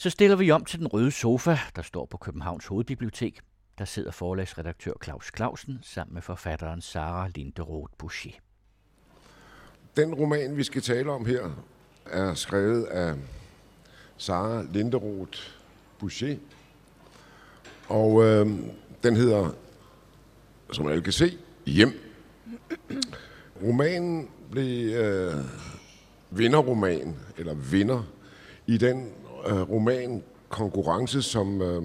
Så stiller vi om til den røde sofa, der står på Københavns Hovedbibliotek. Der sidder forlagsredaktør Claus Clausen sammen med forfatteren Sara Linderoth Boucher. Den roman, vi skal tale om her, er skrevet af Sara Linderoth Boucher. Og øh, den hedder, som alle kan se, Hjem. Romanen blev øh, vinderroman, eller vinder, i den Øh, roman konkurrence, som øh,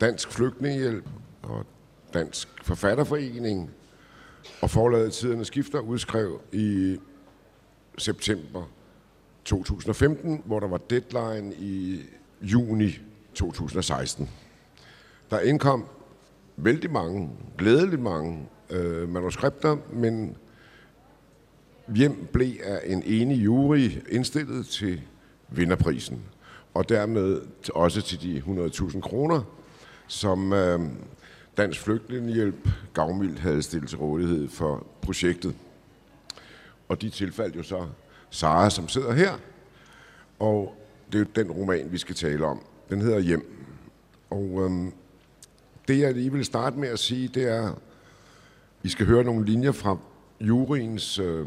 Dansk Flygtningehjælp og Dansk Forfatterforening og forladet Tiderne Skifter udskrev i september 2015, hvor der var deadline i juni 2016. Der indkom vældig mange, glædeligt mange øh, manuskripter, men hjem blev af en enig jury indstillet til vinderprisen, og dermed også til de 100.000 kroner, som øh, Dansk Flygtningehjælp gavmildt havde stillet til rådighed for projektet. Og de tilfaldt jo så Sara, som sidder her, og det er jo den roman, vi skal tale om. Den hedder Hjem. Og øhm, det, jeg lige vil starte med at sige, det er, I skal høre nogle linjer fra juryens øh,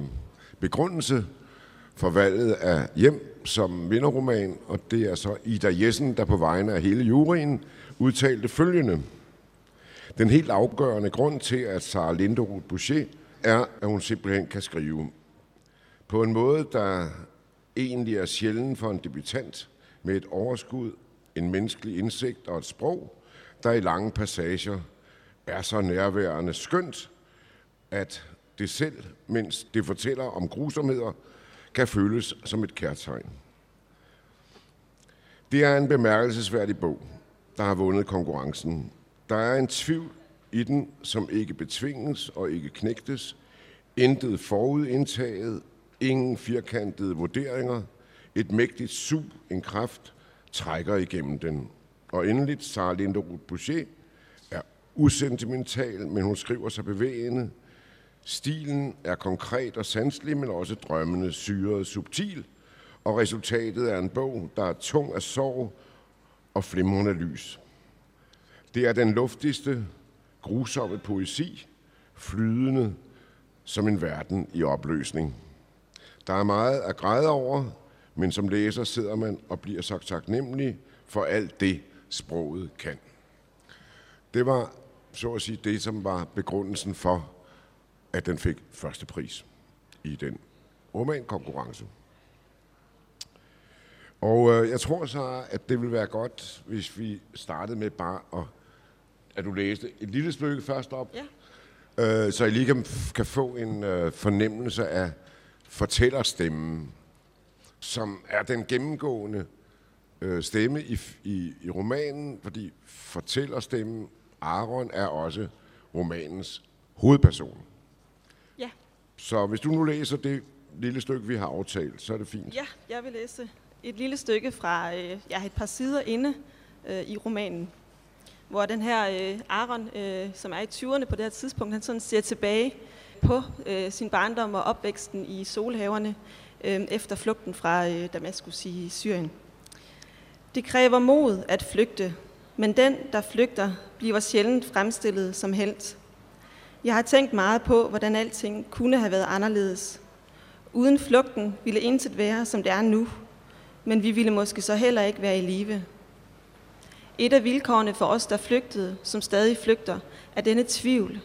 begrundelse for valget af Hjem som vinderroman, og det er så Ida Jessen, der på vegne af hele juryen udtalte følgende. Den helt afgørende grund til, at Sara Linderoth Boucher er, at hun simpelthen kan skrive. På en måde, der egentlig er sjældent for en debutant med et overskud, en menneskelig indsigt og et sprog, der i lange passager er så nærværende skønt, at det selv, mens det fortæller om grusomheder, kan føles som et kærtegn. Det er en bemærkelsesværdig bog, der har vundet konkurrencen. Der er en tvivl i den, som ikke betvinges og ikke knægtes. Intet forudindtaget, ingen firkantede vurderinger. Et mægtigt sug, en kraft, trækker igennem den. Og endeligt, Sarah Linderoth Boucher er usentimental, men hun skriver sig bevægende. Stilen er konkret og sanselig, men også drømmende, syret, subtil. Og resultatet er en bog, der er tung af sorg og flimrende lys. Det er den luftigste, grusomme poesi, flydende som en verden i opløsning. Der er meget at græde over, men som læser sidder man og bliver sagt taknemmelig for alt det, sproget kan. Det var, så at sige, det, som var begrundelsen for, at den fik første pris i den romankonkurrence. Og øh, jeg tror så, at det vil være godt, hvis vi startede med bare at, at du læste et lille stykke først op, Ja. øh, så I lige kan, kan få en øh, fornemmelse af fortællerstemmen, som er den gennemgående øh, stemme i, i, i romanen, fordi fortællerstemmen, Aaron, er også romanens hovedperson. Så hvis du nu læser det lille stykke, vi har aftalt, så er det fint. ja, jeg vil læse et lille stykke fra øh, ja, et par sider inde øh, i romanen, hvor den her øh, Aaron, øh, som er i 20'erne på det her tidspunkt, han sådan ser tilbage på øh, sin barndom og opvæksten i solhaverne øh, efter flugten fra øh, Damaskus i Syrien. Det kræver mod at flygte, men den, der flygter, bliver sjældent fremstillet som helt. Jeg har tænkt meget på, hvordan alting kunne have været anderledes. Uden flugten ville intet være, som det er nu, men vi ville måske så heller ikke være i live. Et af vilkårene for os, der flygtede, som stadig flygter, er denne tvivl.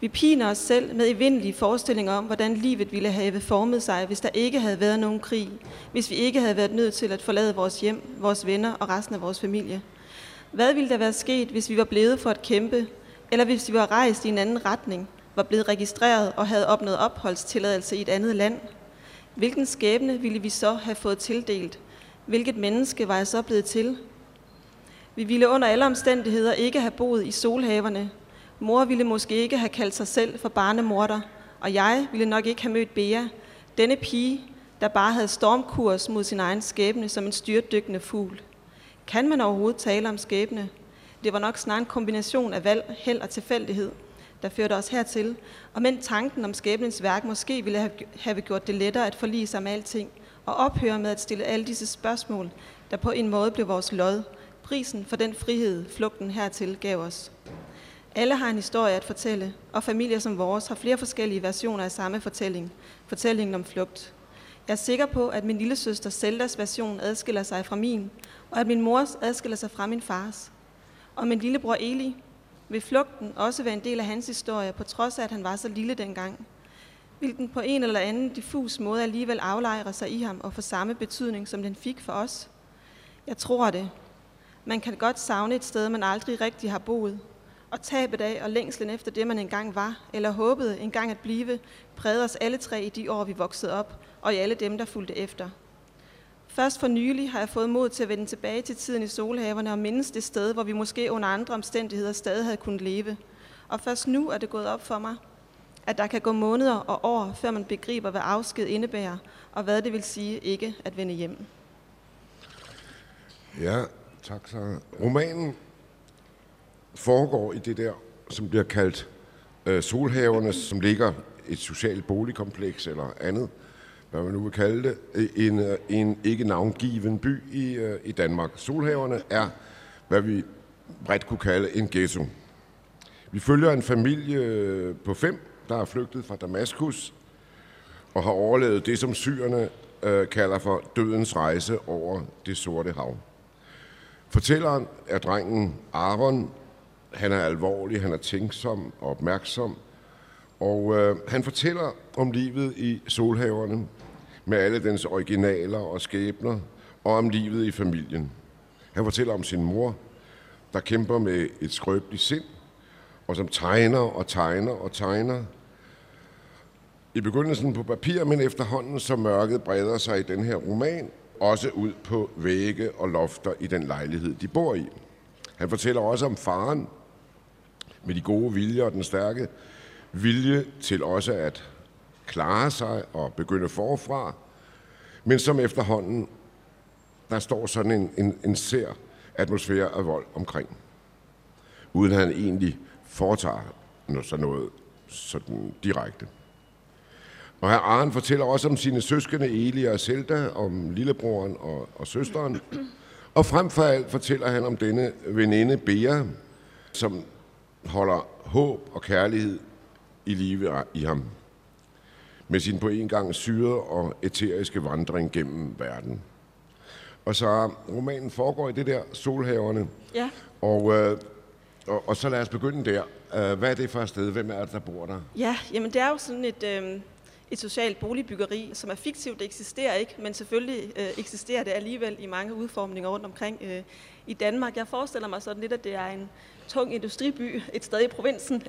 Vi piner os selv med evindelige forestillinger om, hvordan livet ville have formet sig, hvis der ikke havde været nogen krig, hvis vi ikke havde været nødt til at forlade vores hjem, vores venner og resten af vores familie. Hvad ville der være sket, hvis vi var blevet for at kæmpe, eller hvis vi var rejst i en anden retning, var blevet registreret og havde opnået opholdstilladelse i et andet land? Hvilken skæbne ville vi så have fået tildelt? Hvilket menneske var jeg så blevet til? Vi ville under alle omstændigheder ikke have boet i solhaverne. Mor ville måske ikke have kaldt sig selv for barnemorder, og jeg ville nok ikke have mødt Bea, denne pige, der bare havde stormkurs mod sin egen skæbne som en styrtdykkende fugl. Kan man overhovedet tale om skæbne? Det var nok snarere en kombination af valg, held og tilfældighed, der førte os hertil, og men tanken om skæbnens værk måske ville have- gjort det lettere at forlige sig med alting, og ophøre med at stille alle disse spørgsmål, der på en måde blev vores lod, prisen for den frihed, flugten hertil gav os. Alle har en historie at fortælle, og familier som vores har flere forskellige versioner af samme fortælling, fortællingen om flugt. Jeg er sikker på, at min lille søster Zeldas version adskiller sig fra min, og at min mors adskiller sig fra min fars. Og min lillebror Eli vil flugten også være en del af hans historie, på trods af, at han var så lille dengang. Vil den på en eller anden diffus måde alligevel aflejre sig i ham og få samme betydning, som den fik for os? Jeg tror det. Man kan godt savne et sted, man aldrig rigtig har boet, og tabet af og længslen efter det, man engang var, eller håbede engang at blive, prægede os alle tre i de år, vi voksede op, og i alle dem, der fulgte efter. Først for nylig har jeg fået mod til at vende tilbage til tiden i solhaverne og mindes det sted, hvor vi måske under andre omstændigheder stadig havde kunnet leve. Og først nu er det gået op for mig, at der kan gå måneder og år, før man begriber, hvad afsked indebærer, og hvad det vil sige ikke at vende hjem. Ja, tak så. Romanen foregår i det der, som bliver kaldt øh, Solhaverne, som ligger et socialt boligkompleks eller andet, hvad man nu vil kalde det, en, en ikke navngiven by i, øh, i Danmark. Solhaverne er, hvad vi bredt kunne kalde en ghetto. Vi følger en familie øh, på fem, der er flygtet fra Damaskus og har overlevet det, som syrerne øh, kalder for dødens rejse over det sorte hav. Fortælleren er drengen Aaron. Han er alvorlig, han er tænksom og opmærksom. Og øh, han fortæller om livet i solhaverne med alle dens originaler og skæbner, og om livet i familien. Han fortæller om sin mor, der kæmper med et skrøbeligt sind, og som tegner og tegner og tegner. I begyndelsen på papir, men efterhånden så mørket breder sig i den her roman, også ud på vægge og lofter i den lejlighed, de bor i. Han fortæller også om faren med de gode viljer og den stærke vilje til også at klare sig og begynde forfra, men som efterhånden, der står sådan en, en, en sær atmosfære af vold omkring, uden at han egentlig foretager noget, sådan noget sådan direkte. Og her Arne fortæller også om sine søskende Eli og Zelda, om lillebroren og, og søsteren. Og frem for alt fortæller han om denne veninde Bea, som holder håb og kærlighed i live i ham. Med sin på en gang syre og eteriske vandring gennem verden. Og så romanen foregår i det der solhaverne. Ja. Og, øh, og, og så lad os begynde der. Øh, hvad er det for et sted? Hvem er det, der bor der? Ja, jamen det er jo sådan et, øh, et socialt boligbyggeri, som er fiktivt. Det eksisterer ikke, men selvfølgelig øh, eksisterer det alligevel i mange udformninger rundt omkring øh, i Danmark. Jeg forestiller mig sådan lidt, at det er en tung industriby et sted i provinsen,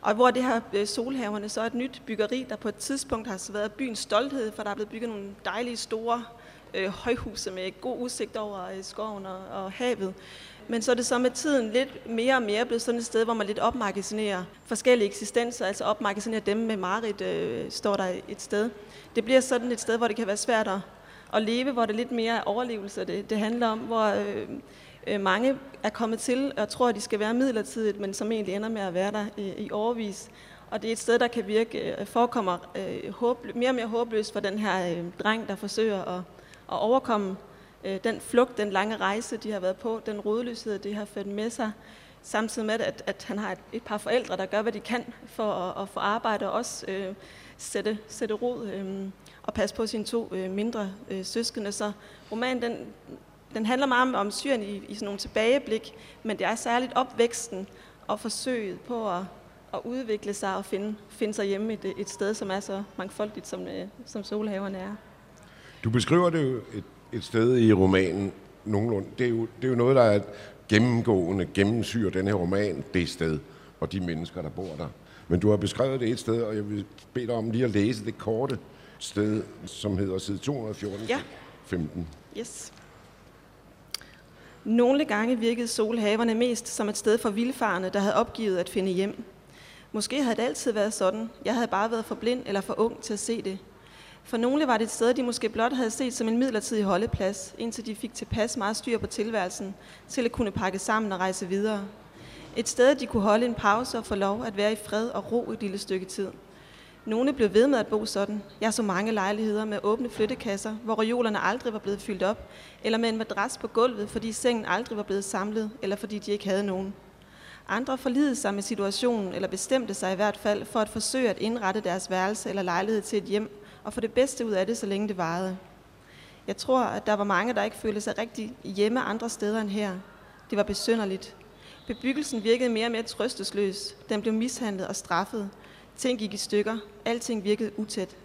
og hvor det her øh, solhaverne så er et nyt byggeri, der på et tidspunkt har været byens stolthed, for der er blevet bygget nogle dejlige store øh, højhuse med god udsigt over øh, skoven og, og havet. Men så er det så med tiden lidt mere og mere blevet sådan et sted, hvor man lidt opmagasinerer forskellige eksistenser, altså opmagasinerer dem med Marit, øh, står der et sted. Det bliver sådan et sted, hvor det kan være svært at, at leve, hvor det lidt mere er overlevelse, det, det handler om, hvor øh, øh, mange er kommet til og tror, at de skal være midlertidigt, men som egentlig ender med at være der i, i overvis. Og det er et sted, der kan virke, øh, forekommer øh, håb, mere og mere håbløst for den her øh, dreng, der forsøger at, at overkomme øh, den flugt, den lange rejse, de har været på, den rodløshed, de har ført med sig, samtidig med, at, at han har et, et par forældre, der gør, hvad de kan for at, at få arbejde og også øh, sætte, sætte rod øh, og passe på sine to øh, mindre øh, søskende. Så romanen, den, den handler meget om, om Syrien i, i sådan nogle tilbageblik, men det er særligt opvæksten og forsøget på at, at udvikle sig og finde, finde sig hjemme et, et sted, som er så mangfoldigt, som, øh, som solhaverne er. Du beskriver det jo et et sted i romanen nogenlunde. Det er jo, det er jo noget, der er gennemgående, gennemsyrer den her roman, det sted, og de mennesker, der bor der. Men du har beskrevet det et sted, og jeg vil bede dig om lige at læse det korte sted, som hedder side 214 ja. 15. Yes. Nogle gange virkede solhaverne mest som et sted for vildfarne, der havde opgivet at finde hjem. Måske havde det altid været sådan. Jeg havde bare været for blind eller for ung til at se det. For nogle var det et sted, de måske blot havde set som en midlertidig holdeplads, indtil de fik tilpas meget styr på tilværelsen, til at kunne pakke sammen og rejse videre. Et sted, de kunne holde en pause og få lov at være i fred og ro et lille stykke tid. Nogle blev ved med at bo sådan. Jeg så mange lejligheder med åbne flyttekasser, hvor reolerne aldrig var blevet fyldt op, eller med en madras på gulvet, fordi sengen aldrig var blevet samlet, eller fordi de ikke havde nogen. Andre forlidede sig med situationen, eller bestemte sig i hvert fald for at forsøge at indrette deres værelse eller lejlighed til et hjem, og få det bedste ud af det, så længe det varede. Jeg tror, at der var mange, der ikke følte sig rigtig hjemme andre steder end her. Det var besynderligt. Bebyggelsen virkede mere og mere trøstesløs. Den blev mishandlet og straffet. Ting gik i stykker. Alting virkede utæt.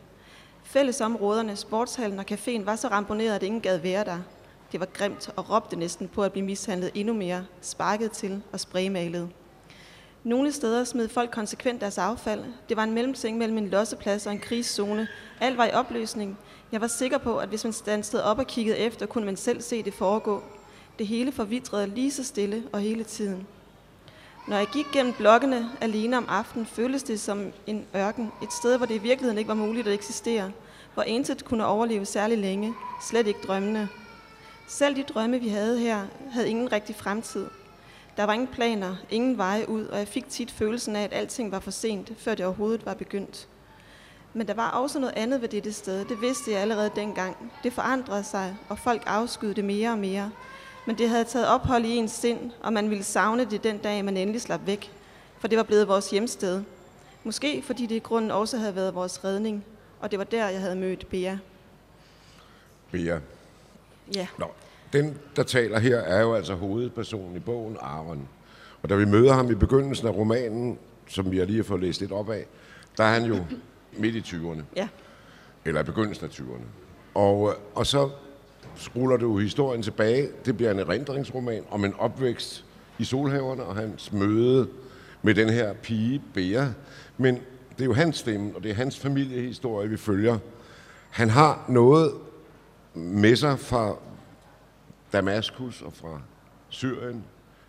Fællesområderne, sportshallen og caféen var så ramponeret, at ingen gad være der. Det var grimt og råbte næsten på at blive mishandlet endnu mere, sparket til og spraymalet. Nogle steder smed folk konsekvent deres affald. Det var en mellemting mellem en losseplads og en krigszone. Alt var i opløsning. Jeg var sikker på, at hvis man standsede op og kiggede efter, kunne man selv se det foregå. Det hele forvidrede lige så stille og hele tiden. Når jeg gik gennem blokkene alene om aftenen, føltes det som en ørken. Et sted, hvor det i virkeligheden ikke var muligt at eksistere. Hvor intet kunne overleve særlig længe. Slet ikke drømmene. Selv de drømme, vi havde her, havde ingen rigtig fremtid. Der var ingen planer, ingen veje ud, og jeg fik tit følelsen af, at alting var for sent, før det overhovedet var begyndt. Men der var også noget andet ved dette sted. Det vidste jeg allerede dengang. Det forandrede sig, og folk afskydede det mere og mere. Men det havde taget ophold i ens sind, og man ville savne det den dag, man endelig slap væk. For det var blevet vores hjemsted. Måske fordi det i grunden også havde været vores redning, og det var der, jeg havde mødt Bea. Bea. Ja. Nå, den, der taler her, er jo altså hovedpersonen i bogen, Aron. Og da vi møder ham i begyndelsen af romanen, som vi har lige fået læst lidt op af, der er han jo midt i 20'erne. Ja. Eller i begyndelsen af 20'erne. Og, øh, og så ruller du historien tilbage. Det bliver en erindringsroman om en opvækst i Solhaverne og hans møde med den her pige, Bea. Men det er jo hans stemme, og det er hans familiehistorie, vi følger. Han har noget med sig fra Damaskus og fra Syrien.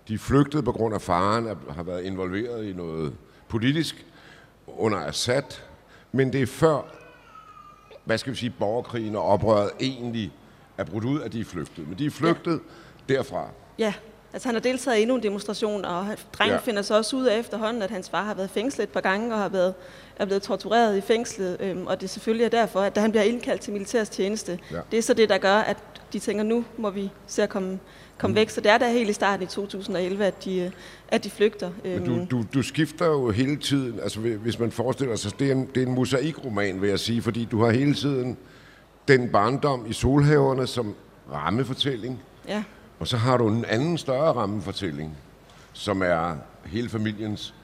De flygtet på grund af faren, at har været involveret i noget politisk under Assad. Men det er før, hvad skal vi sige, borgerkrigen og oprøret egentlig er brudt ud, at de er flygtet. Men de er flygtet ja. derfra. Ja, altså han har deltaget i endnu en demonstration, og drengen ja. finder så også ud af efterhånden, at hans far har været fængslet et par gange og har været, er blevet tortureret i fængslet. Øhm, og det er selvfølgelig derfor, at da han bliver indkaldt til militærets tjeneste, ja. det er så det, der gør, at de tænker, nu må vi se at komme, komme mm. væk. Så det er der helt i starten i 2011, at de, at de flygter. Men du, øhm. du, du skifter jo hele tiden, altså hvis man forestiller sig, det er en, det er en mosaikroman, vil jeg sige, fordi du har hele tiden den barndom i solhaverne som rammefortælling. Ja. Og så har du en anden større rammefortælling, som er hele familiens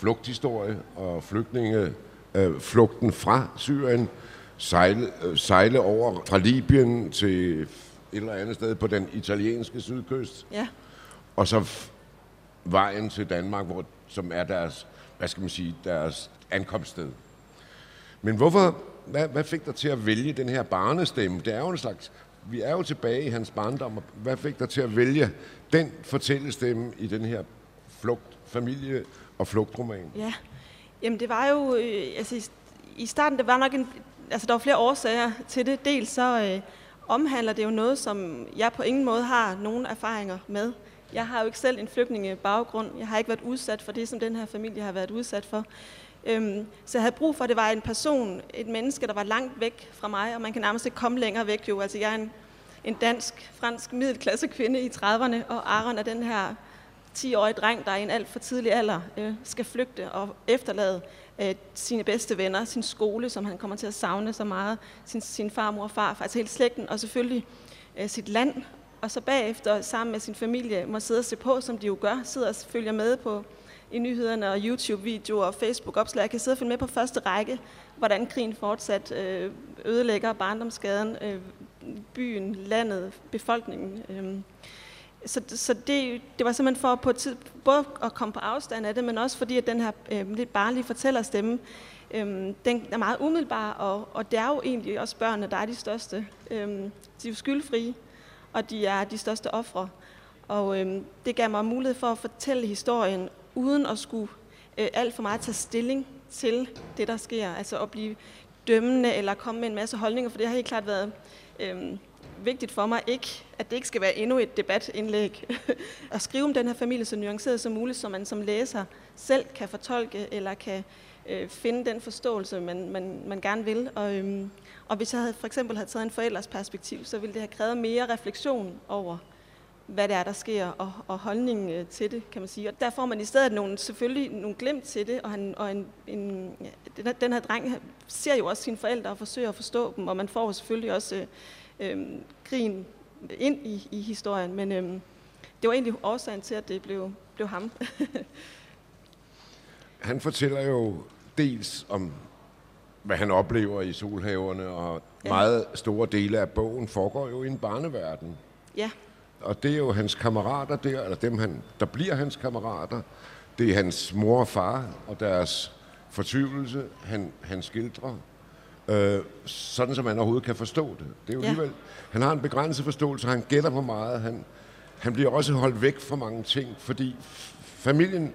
flugthistorie og flygtninge, øh, flugten fra Syrien, sejle, øh, sejle over fra Libyen til et eller andet sted på den italienske sydkyst. Ja. Og så vejen til Danmark, hvor, som er deres, hvad skal man sige, deres ankomststed. Men hvorfor, hvad, hvad fik dig til at vælge den her barnestemme? Det er jo en slags, vi er jo tilbage i hans barndom, og hvad fik dig til at vælge den fortællestemme i den her flugt, familie- og flugtroman? Ja, jamen det var jo, øh, altså i, i starten, det var nok en, altså der var flere årsager til det. Dels så øh, omhandler det jo noget, som jeg på ingen måde har nogen erfaringer med. Jeg har jo ikke selv en flygtningebaggrund. Jeg har ikke været udsat for det, som den her familie har været udsat for. Øhm, så jeg havde brug for, at det var en person, et menneske, der var langt væk fra mig, og man kan nærmest ikke komme længere væk jo. Altså jeg er en, en dansk, fransk middelklasse kvinde i 30'erne, og Aaron er den her 10-årige dreng, der i en alt for tidlig alder øh, skal flygte og efterlade øh, sine bedste venner, sin skole, som han kommer til at savne så meget, sin, sin farmor og farfar, altså hele slægten, og selvfølgelig øh, sit land, og så bagefter sammen med sin familie må sidde og se på, som de jo gør, sidder og følger med på i nyhederne og YouTube-videoer og Facebook-opslag. Jeg kan sidde og følge med på første række, hvordan krigen fortsat øh, ødelægger barndomsskaden, øh, byen, landet, befolkningen. Øh. Så, så det, det var simpelthen for på tid, både at komme på afstand af det, men også fordi, at den her øh, lidt barnlige fortællerstemme, øh, den er meget umiddelbar, og, og det er jo egentlig også børnene, der er de største. Øh, de er jo skyldfrie, og de er de største ofre. Og øh, det gav mig mulighed for at fortælle historien, uden at skulle øh, alt for meget tage stilling til det, der sker. Altså at blive dømmende eller komme med en masse holdninger, for det har helt klart været øh, vigtigt for mig, ikke, at det ikke skal være endnu et debatindlæg. at skrive om den her familie så nuanceret som muligt, så man som læser selv kan fortolke eller kan øh, finde den forståelse, man, man, man gerne vil. Og, øhm, og hvis jeg havde, for eksempel havde taget en forældres perspektiv, så ville det have krævet mere refleksion over, hvad det er, der sker, og, og holdningen øh, til det, kan man sige. Og der får man i stedet nogle, selvfølgelig nogle glemt til det, og, han, og en, en, ja, den, den her dreng ser jo også sine forældre og forsøger at forstå dem, og man får selvfølgelig også øh, øh, grin ind i, i historien, men øh, det var egentlig årsagen til, at det blev, blev ham. han fortæller jo dels om, hvad han oplever i solhaverne, og ja. meget store dele af bogen foregår jo i en barneverden. Ja. Og det er jo hans kammerater der, eller dem, han, der bliver hans kammerater. Det er hans mor og far og deres fortvivlelse, han, han skildrer. Øh, sådan, som man overhovedet kan forstå det. Det er jo ja. alligevel, han har en begrænset forståelse, han gætter på meget. Han, han bliver også holdt væk fra mange ting, fordi familien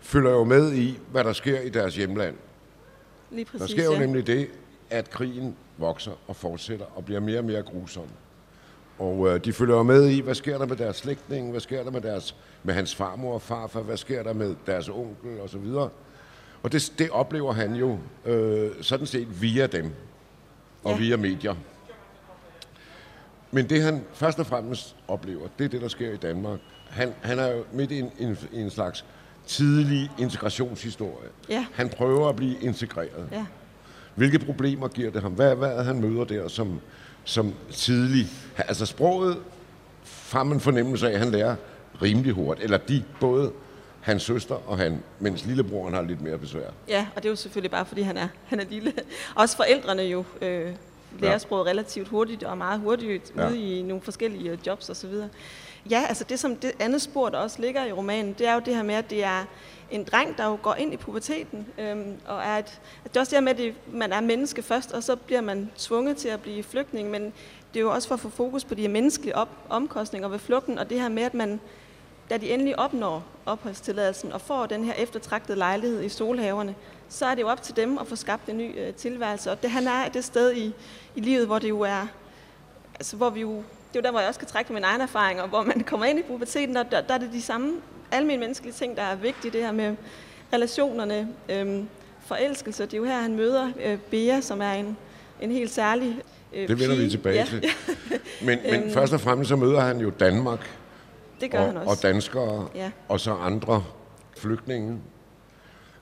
følger jo med i, hvad der sker i deres hjemland. Lige præcis, der sker jo ja. nemlig det, at krigen vokser og fortsætter og bliver mere og mere grusom. Og øh, de følger jo med i, hvad sker der med deres slægtninge, hvad sker der med, deres, med hans farmor og farfar, hvad sker der med deres onkel og så videre. Og det, det oplever han jo øh, sådan set via dem og ja. via medier. Men det han først og fremmest oplever, det er det, der sker i Danmark. Han, han er jo midt i en, en, en slags tidlig integrationshistorie. Ja. Han prøver at blive integreret. Ja. Hvilke problemer giver det ham? Hvad, hvad er han møder der som, som tidlig? Altså sproget har man fornemmelse af, at han lærer rimelig hurtigt. Eller de, både hans søster og han, mens lillebroren har lidt mere besvær. Ja, og det er jo selvfølgelig bare, fordi han er, han er lille. Også forældrene jo øh, lærer ja. sproget relativt hurtigt og meget hurtigt ja. ude i nogle forskellige øh, jobs osv. Ja, altså det som det andet spor, der også ligger i romanen, det er jo det her med, at det er en dreng, der jo går ind i puberteten, øhm, og er et, at det er også det her med, at man er menneske først, og så bliver man tvunget til at blive flygtning, men det er jo også for at få fokus på de menneskelige op, omkostninger ved flugten, og det her med, at man, da de endelig opnår opholdstilladelsen og får den her eftertragtede lejlighed i solhaverne, så er det jo op til dem at få skabt en ny øh, tilværelse. Og det, han er det sted i, i livet, hvor det jo er, altså hvor vi jo, det er jo der, hvor jeg også kan trække min egen erfaring, og hvor man kommer ind i puberteten, og der, der er det de samme almindelige menneskelige ting, der er vigtige, det her med relationerne, øhm, forelskelse. Det er jo her, han møder øh, Bea, som er en, en helt særlig øh, Det vender pige. vi tilbage ja. til. Men, men først og fremmest så møder han jo Danmark Det gør og, han også. og danskere, Ja. og så andre flygtninge.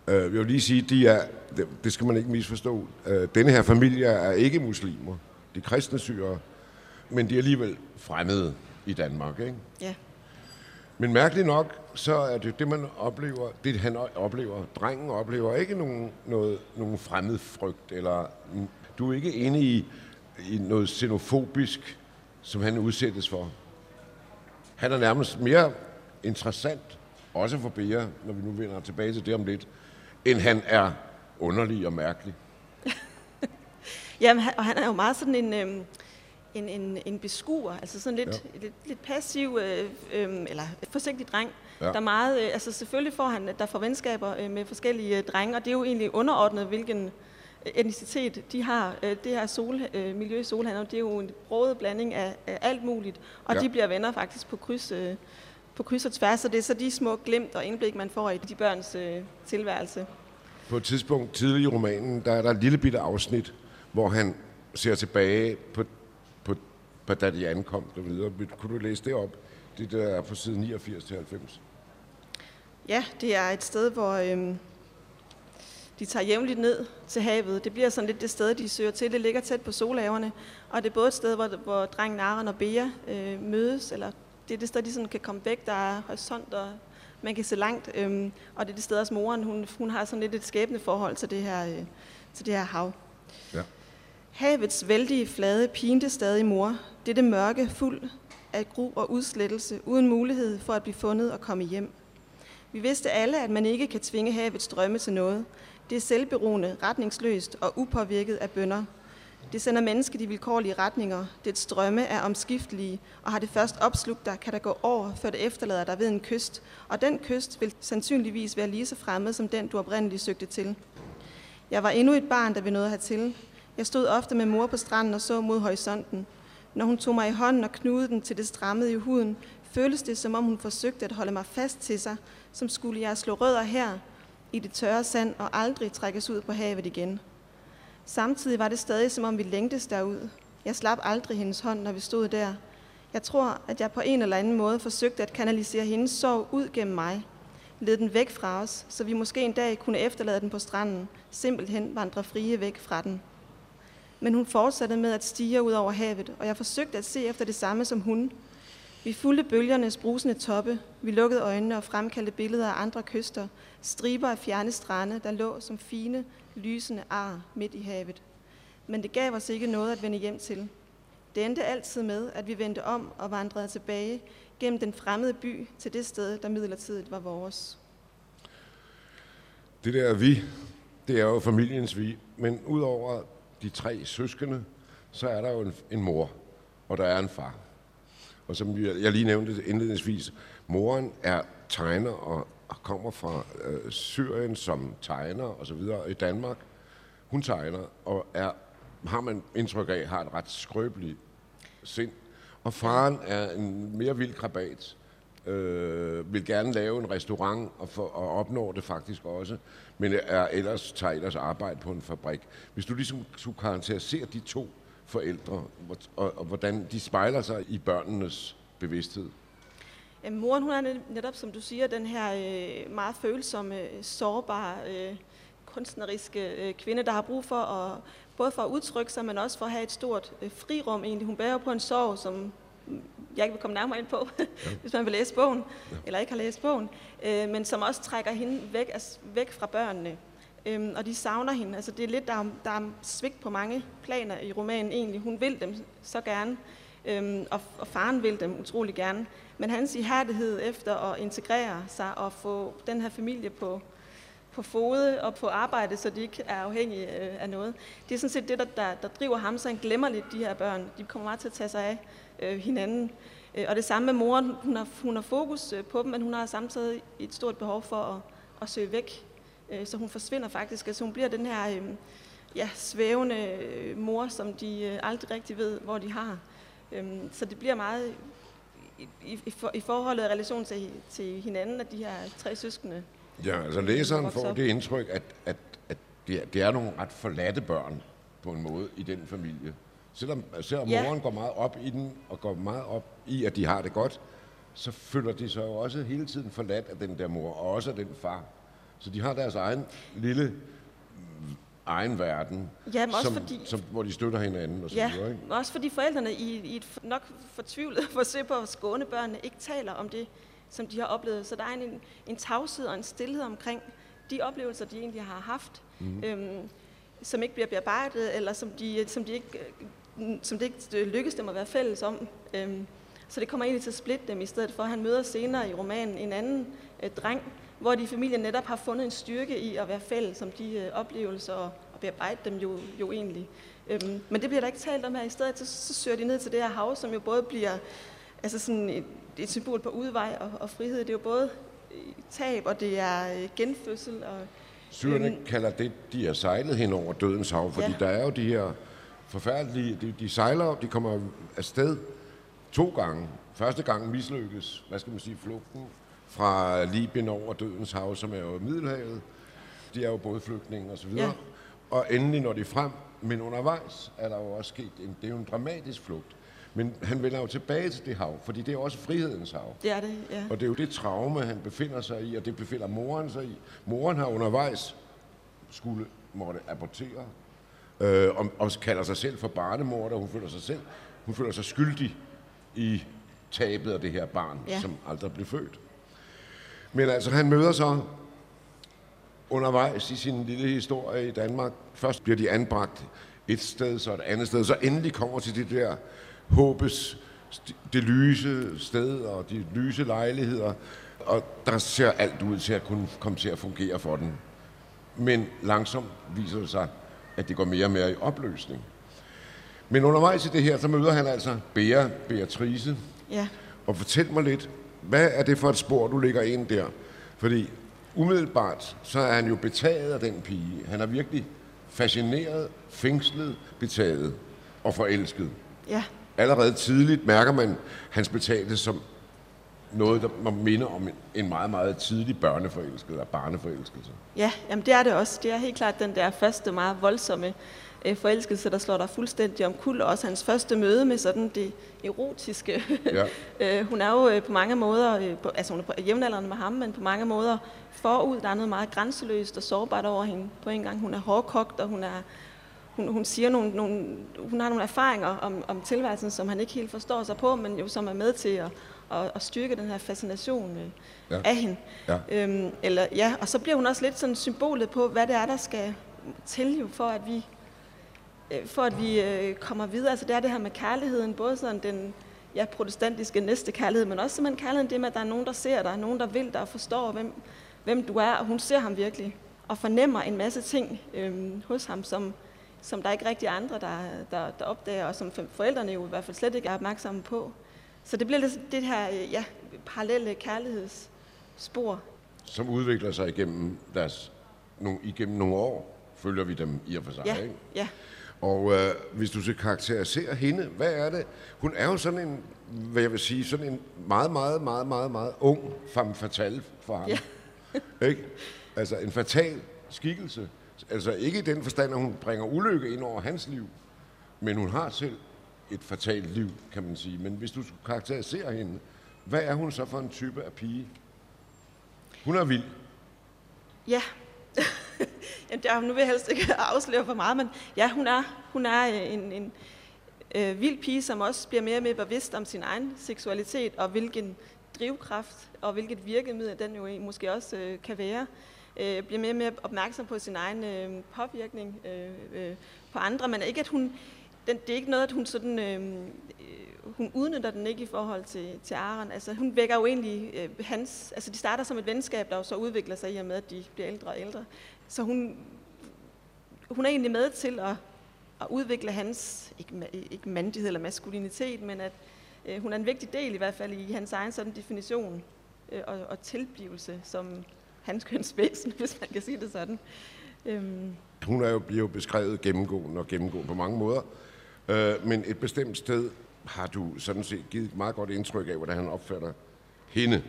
Uh, jeg vil lige sige, de er, det, det skal man ikke misforstå. Uh, denne her familie er ikke muslimer. De er kristne syre, men de er alligevel fremmede i Danmark. Ikke? Ja. Men mærkeligt nok, så er det det, man oplever, det han oplever, drengen oplever ikke nogen, noget, nogen fremmed frygt, eller du er ikke inde i, i noget xenofobisk, som han udsættes for. Han er nærmest mere interessant, også for Bea, når vi nu vender tilbage til det om lidt, end han er underlig og mærkelig. Jamen, og han er jo meget sådan en, øhm, en, en, en beskuer, altså sådan lidt, Ja. lidt, lidt passiv, øh, øh, eller forsigtig dreng, ja. der meget, øh, altså selvfølgelig får han, der får venskaber øh, med forskellige øh, drenge, og det er jo egentlig underordnet, hvilken øh, etnicitet de har. Øh, det her sol, øh, miljø i Solhandler, det er jo en broget blanding af, af alt muligt, og Ja. de bliver venner faktisk på kryds, øh, på kryds og tværs, så det er så de små glimt og indblik, man får i de børns øh, tilværelse. På et tidspunkt tidligt i romanen, der er der et lille bitte afsnit, hvor han ser tilbage på, på, på da de ankom og videre. Kunne du læse det op? Det der er på side 89 til 90. Ja, det er et sted, hvor øhm, de tager jævnligt ned til havet. Det bliver sådan lidt det sted, de søger til. Det ligger tæt på solhaverne, og det er både et sted, hvor, hvor drengen Aron og Bea øh, mødes, eller det er det sted, de sådan kan komme væk. Der er horisont, og man kan se langt. Øhm, og det er det sted, også moren, hun, hun har sådan lidt et skæbne forhold til det her, øh, til det her hav. Ja. Havets vældige flade pinte stadig mor. Det er det mørke, fuld af gru og udslettelse, uden mulighed for at blive fundet og komme hjem. Vi vidste alle, at man ikke kan tvinge havets drømme til noget. Det er selvberoende, retningsløst og upåvirket af bønder. Det sender mennesket i vilkårlige retninger. Dets strømme er omskiftelige, og har det først opslugt dig, kan der gå over, før det efterlader dig ved en kyst. Og den kyst vil sandsynligvis være lige så fremmed som den, du oprindeligt søgte til. Jeg var endnu et barn, da vi nåede hertil. Jeg stod ofte med mor på stranden og så mod horisonten. Når hun tog mig i hånden og knudede den til det strammede i huden, føltes det, som om hun forsøgte at holde mig fast til sig, som skulle jeg slå rødder her, i det tørre sand og aldrig trækkes ud på havet igen. Samtidig var det stadig, som om vi længtes derud. Jeg slap aldrig hendes hånd, når vi stod der. Jeg tror, at jeg på en eller anden måde forsøgte at kanalisere hendes sorg ud gennem mig. Led den væk fra os, så vi måske en dag kunne efterlade den på stranden, simpelthen vandre frie væk fra den. Men hun fortsatte med at stige ud over havet, og jeg forsøgte at se efter det samme som hun. Vi fulgte bølgernes brusende toppe, vi lukkede øjnene og fremkaldte billeder af andre kyster, striber af fjerne strande, der lå som fine, lysende ar midt i havet. Men det gav os ikke noget at vende hjem til. Det endte altid med, at vi vendte om og vandrede tilbage gennem den fremmede by til det sted, der midlertidigt var vores. Det der vi, det er jo familiens vi. Men udover de tre søskende, så er der jo en, en mor, og der er en far. Og som jeg lige nævnte indledningsvis, moren er tegner og kommer fra øh, Syrien som tegner og så videre i Danmark. Hun tegner og er, har man indtryk af, har et ret skrøbeligt sind. Og faren er en mere vild krabat. Øh, vil gerne lave en restaurant og, for, og opnår det faktisk også, men er ellers tager ellers arbejde på en fabrik. Hvis du ligesom skulle karakterisere de to forældre, og, og hvordan de spejler sig i børnenes bevidsthed? Jamen, moren hun er netop, som du siger, den her øh, meget følsomme, sårbare, øh, kunstneriske øh, kvinde, der har brug for at både for at udtrykke sig, men også for at have et stort øh, frirum egentlig. Hun bærer på en sorg, som jeg ikke vil komme nærmere ind på, ja. hvis man vil læse bogen, ja. eller ikke har læst bogen, øh, men som også trækker hende væk, altså, væk fra børnene. Øhm, og de savner hende. Altså, det er lidt, der er, der er svigt på mange planer i romanen egentlig. Hun vil dem så gerne, øhm, og, og faren vil dem utrolig gerne. Men hans ihærdighed efter at integrere sig og få den her familie på, på fode og på arbejde, så de ikke er afhængige øh, af noget. Det er sådan set det, der, der, der driver ham, så han glemmer lidt de her børn. De kommer meget til at tage sig af øh, hinanden. Øh, og det samme med moren. Hun har, hun har fokus øh, på dem, men hun har samtidig et stort behov for at, at søge væk. Øh, så hun forsvinder faktisk. Altså hun bliver den her øh, ja, svævende mor, som de øh, aldrig rigtig ved, hvor de har. Øh, så det bliver meget i, i, i forholdet og relation til, til hinanden, at de her tre søskende Ja, altså læseren får det indtryk, at, at, at det, er, det er nogle ret forladte børn på en måde i den familie. Selvom, selvom ja. moren går meget op i den, og går meget op i, at de har det godt, så føler de sig jo også hele tiden forladt af den der mor, og også af den far. Så de har deres egen lille egen verden, ja, også som, fordi, som, hvor de støtter hinanden og så ja, videre. Ikke? også fordi forældrene i, i et nok fortvivlet forsøg på at skåne børnene ikke taler om det, som de har oplevet. Så der er en, en tavshed og en stillhed omkring de oplevelser, de egentlig har haft, mm. øhm, som ikke bliver bearbejdet, eller som, de, som, de ikke, som det ikke lykkes dem at være fælles om. Øhm, så det kommer egentlig til at splitte dem, i stedet for at han møder senere i romanen en anden øh, dreng, hvor de i familien netop har fundet en styrke i at være fælles om de øh, oplevelser, og, og bearbejde dem jo, jo egentlig. Øhm, men det bliver der ikke talt om her. I stedet så, så søger de ned til det her hav, som jo både bliver altså sådan et, et symbol på udvej og, og frihed. Det er jo både tab, og det er øh, genfødsel. Og, Syrerne øhm, kalder det, de er sejlet hen over dødens hav, fordi ja. der er jo de her forfærdelige, de, de sejler, de kommer afsted to gange. Første gang mislykkes, hvad skal man sige, flugten fra Libyen over dødens hav, som er jo Middelhavet. De er jo både flygtninge og så videre. Ja. Og endelig når de frem, men undervejs er der jo også sket en, det er jo en dramatisk flugt. Men han vender jo tilbage til det hav, fordi det er også frihedens hav. Det er det, ja. Og det er jo det traume, han befinder sig i, og det befinder moren sig i. Moren har undervejs skulle måtte abortere, øh, og, og kalder sig selv for barnemor, og hun føler sig selv, hun føler sig skyldig i tabet af det her barn, ja. som aldrig blev født. Men altså, han møder så undervejs i sin lille historie i Danmark. Først bliver de anbragt et sted, så et andet sted, så endelig kommer til det der håbes det lyse sted og de lyse lejligheder, og der ser alt ud til at kunne komme til at fungere for den. Men langsomt viser det sig, at det går mere og mere i opløsning. Men undervejs i det her, så møder han altså Bea, Beatrice. Ja. Og fortæl mig lidt, hvad er det for et spor, du ligger ind der? Fordi umiddelbart, så er han jo betaget af den pige. Han er virkelig fascineret, fængslet, betaget og forelsket. Ja. Allerede tidligt mærker man hans betagelse som noget, der må minde om en, meget, meget tidlig børneforelskelse eller barneforelskelse. Ja, jamen det er det også. Det er helt klart den der første meget voldsomme øh, forelskelse, der slår dig fuldstændig om kul. Også hans første møde med sådan det erotiske. Ja. øh, hun er jo øh, på mange måder, øh, på, altså hun er på jævnaldrende med ham, men på mange måder forud. Der er noget meget grænseløst og sårbart over hende på en gang. Hun er hårdkogt, og hun er hun, hun siger nogle, nogle, hun har nogle erfaringer om, om tilværelsen, som han ikke helt forstår sig på, men jo som er med til at, at, at styrke den her fascination øh, ja. af hende. Ja. Øhm, eller, ja, og så bliver hun også lidt sådan symbolet på, hvad det er, der skal til jo, for at vi, for at vi øh, kommer videre. Altså det er det her med kærligheden, både sådan den ja, protestantiske næste kærlighed, men også simpelthen kærligheden det med, at der er nogen, der ser dig, nogen, der vil dig og forstår, hvem, hvem du er, og hun ser ham virkelig og fornemmer en masse ting øh, hos ham, som, som der ikke rigtig er andre, der, der, der opdager, og som forældrene jo i hvert fald slet ikke er opmærksomme på. Så det bliver det, det her ja, parallelle kærlighedsspor. Som udvikler sig igennem, deres, nogle, igennem nogle år, følger vi dem i og for sig. Ja, ikke? ja. Og øh, hvis du skal karakterisere hende, hvad er det? Hun er jo sådan en, hvad jeg vil sige, sådan en meget, meget, meget, meget, meget ung femme fatale for ham. Ja. ikke? Altså en fatal skikkelse. Altså ikke i den forstand, at hun bringer ulykke ind over hans liv, men hun har selv et fatalt liv, kan man sige. Men hvis du skulle karakterisere hende, hvad er hun så for en type af pige? Hun er vild. Ja. Jamen, der, nu vil jeg helst ikke afsløre for meget, men ja, hun er, hun er øh, en, en øh, vild pige, som også bliver mere og mere bevidst om sin egen seksualitet, og hvilken drivkraft og hvilket virkemiddel den jo måske også øh, kan være. Øh, bliver mere og mere opmærksom på sin egen øh, påvirkning øh, øh, på andre, men ikke at hun, den, det er ikke noget, at hun sådan, øhm, øh, hun udnytter den ikke i forhold til, til Aaron. Altså hun vækker jo egentlig øh, hans, altså de starter som et venskab, der jo så udvikler sig i og med, at de bliver ældre og ældre. Så hun, hun er egentlig med til at, at udvikle hans, ikke, ikke mandighed eller maskulinitet, men at øh, hun er en vigtig del i hvert fald i hans egen sådan definition øh, og, og tilblivelse som, hans kønsvæsen, hvis man kan sige det sådan. Øhm. Hun er jo, bliver jo beskrevet gennemgående og gennemgående på mange måder, øh, men et bestemt sted har du sådan set givet et meget godt indtryk af, hvordan han opfatter hende.